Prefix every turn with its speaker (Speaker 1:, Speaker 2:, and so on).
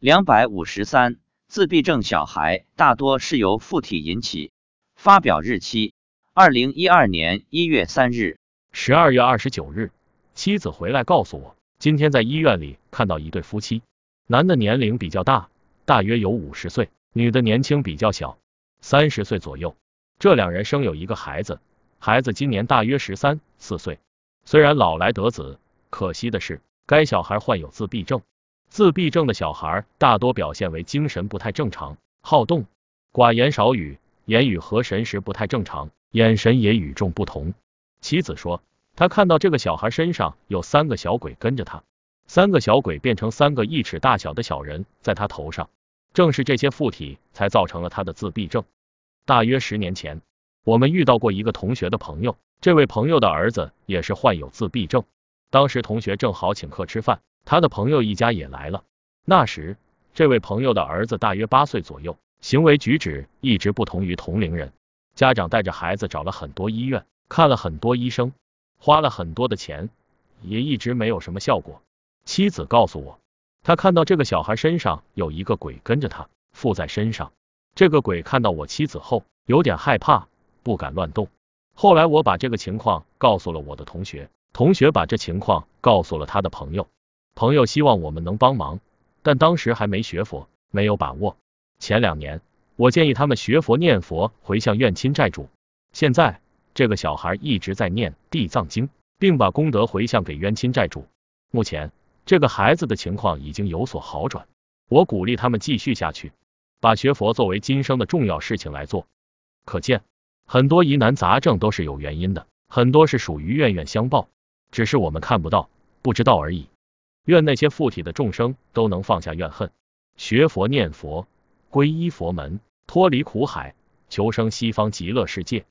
Speaker 1: 两百五十三，自闭症小孩大多是由附体引起。发表日期：二零一二年一月三日。
Speaker 2: 十二月二十九日，妻子回来告诉我，今天在医院里看到一对夫妻，男的年龄比较大，大约有五十岁；女的年轻比较小，三十岁左右。这两人生有一个孩子，孩子今年大约十三四岁。虽然老来得子，可惜的是，该小孩患有自闭症。自闭症的小孩大多表现为精神不太正常，好动、寡言少语，言语和神识不太正常，眼神也与众不同。妻子说，他看到这个小孩身上有三个小鬼跟着他，三个小鬼变成三个一尺大小的小人在他头上，正是这些附体才造成了他的自闭症。大约十年前，我们遇到过一个同学的朋友，这位朋友的儿子也是患有自闭症，当时同学正好请客吃饭。他的朋友一家也来了。那时，这位朋友的儿子大约八岁左右，行为举止一直不同于同龄人。家长带着孩子找了很多医院，看了很多医生，花了很多的钱，也一直没有什么效果。妻子告诉我，他看到这个小孩身上有一个鬼跟着他，附在身上。这个鬼看到我妻子后，有点害怕，不敢乱动。后来我把这个情况告诉了我的同学，同学把这情况告诉了他的朋友。朋友希望我们能帮忙，但当时还没学佛，没有把握。前两年，我建议他们学佛念佛，回向冤亲债主。现在，这个小孩一直在念地藏经，并把功德回向给冤亲债主。目前，这个孩子的情况已经有所好转。我鼓励他们继续下去，把学佛作为今生的重要事情来做。可见，很多疑难杂症都是有原因的，很多是属于冤冤相报，只是我们看不到、不知道而已。愿那些附体的众生都能放下怨恨，学佛念佛，皈依佛门，脱离苦海，求生西方极乐世界。